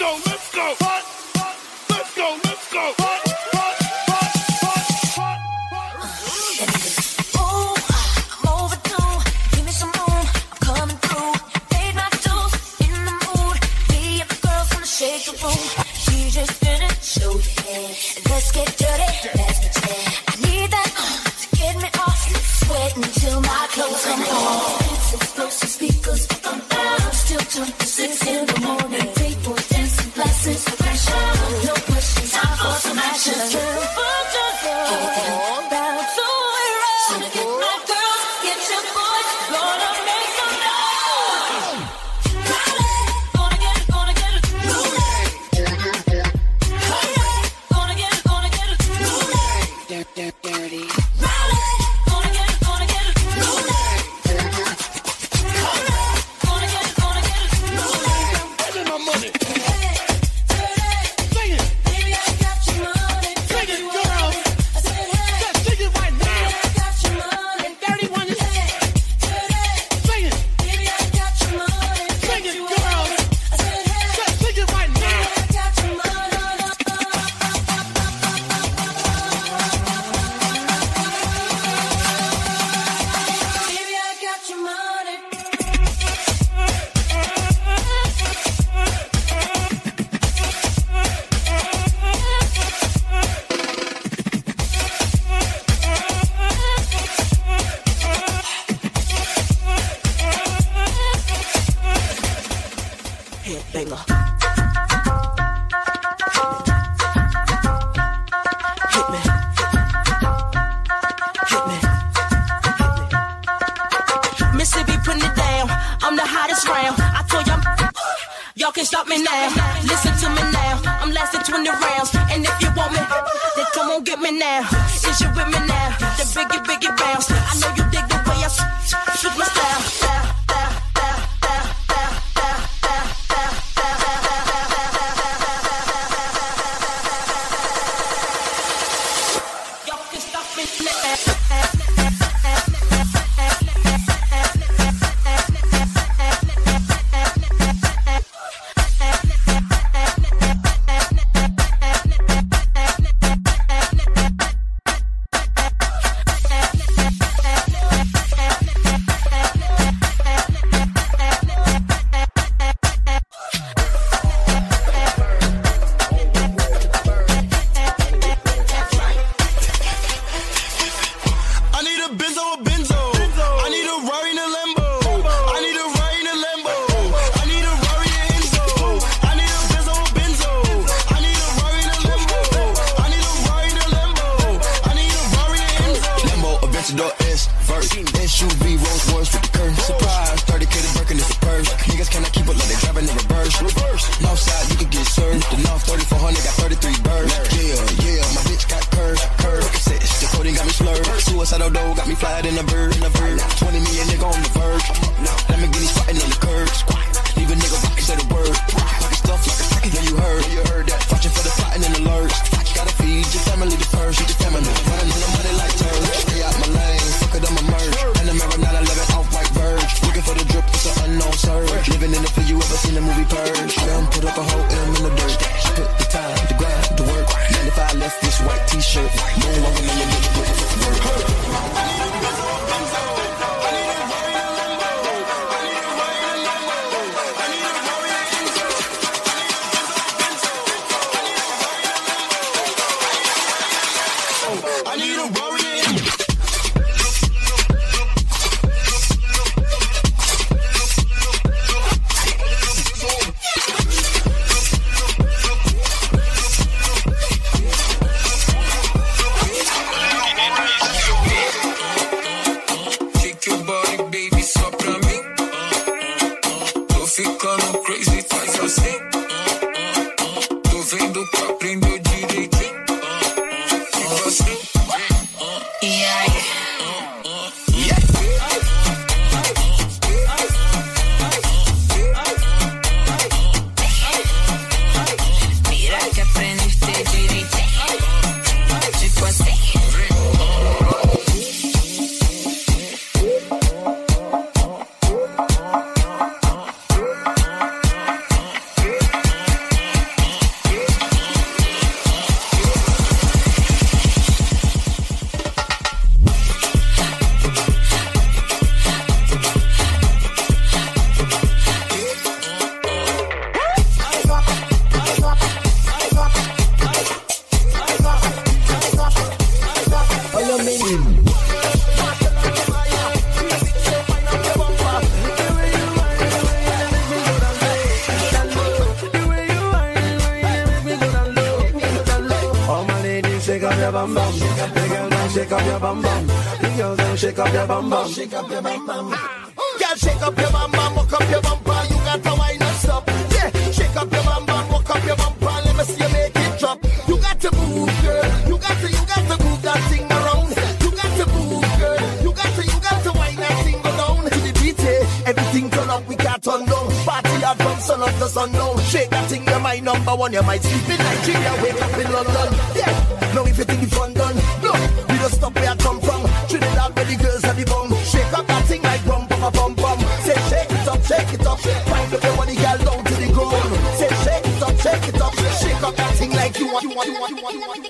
go, let's go. your mind. me flyer than a bird. Your bum bum. The girl now shake up your bum bum. The girl now shake up your bum bum. Shake up your bum bum. Girl, shake up your bum bum, walk up your bumper. You got to wind up stop. Yeah, shake up your bum bum, walk up your bumper. Let me see you make it drop. You got to move, girl. You got to, you got to move that thing around. You got to move, girl. You got to, you got to wind that thing down to the beat. Everything turn up, we got turn down. Party hard from sun up to sundown. Shake that thing, you're my number one. You might sleep in Nigeria, wake up in London. Yeah, now if you think it's fun done, no, we don't stop where I come from. Trinidad, where the girls have the bum. Shake up that thing like bum, bum, bum, bum. Say shake it up, shake it up. Find up money, girl, down to the ground. Say shake it up, shake it up. Shake up that thing like you want, you want, you want, you want. You want.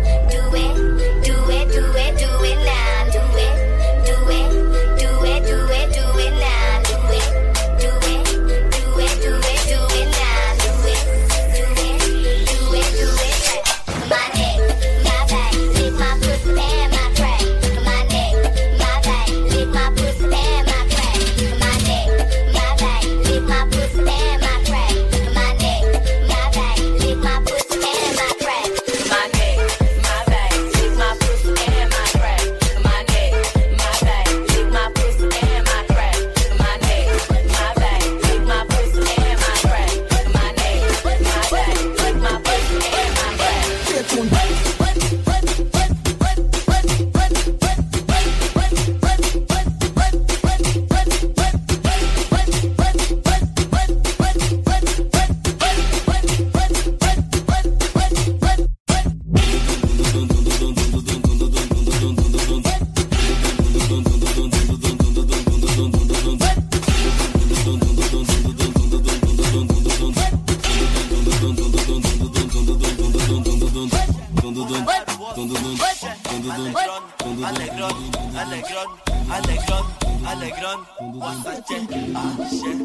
ah, shit.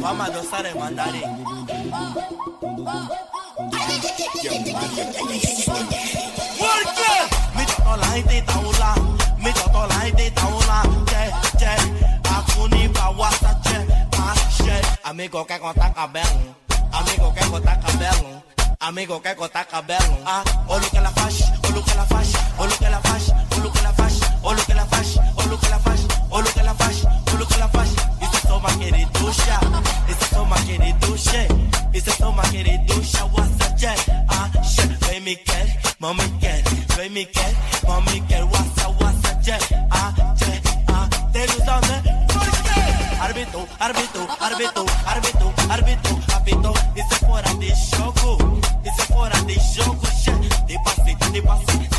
Vamos a gozar en mandarín. ¿Por qué? Mira toda la gente volando, mira toda la gente volando, che, che, Akuni pa wasa, che, ah, shit. Amigo que conta cabelo, amigo que conta cabelo. Amigo que conta cabelo, ah, olha o que ela faz, olha o que ela faz, olha o que ela faz, Oh look la fash, oh la fash, oh la fash, oh la fash. Isso é só uma quereducha, isso é só uma quereducha, isso é só uma quereducha. What's a jet? Ah, shit, vem me quer, mami quer, vem me quer, mami fora de jogo, isso fora de jogo, shit. De passe, de passe.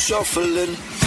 Shuffling.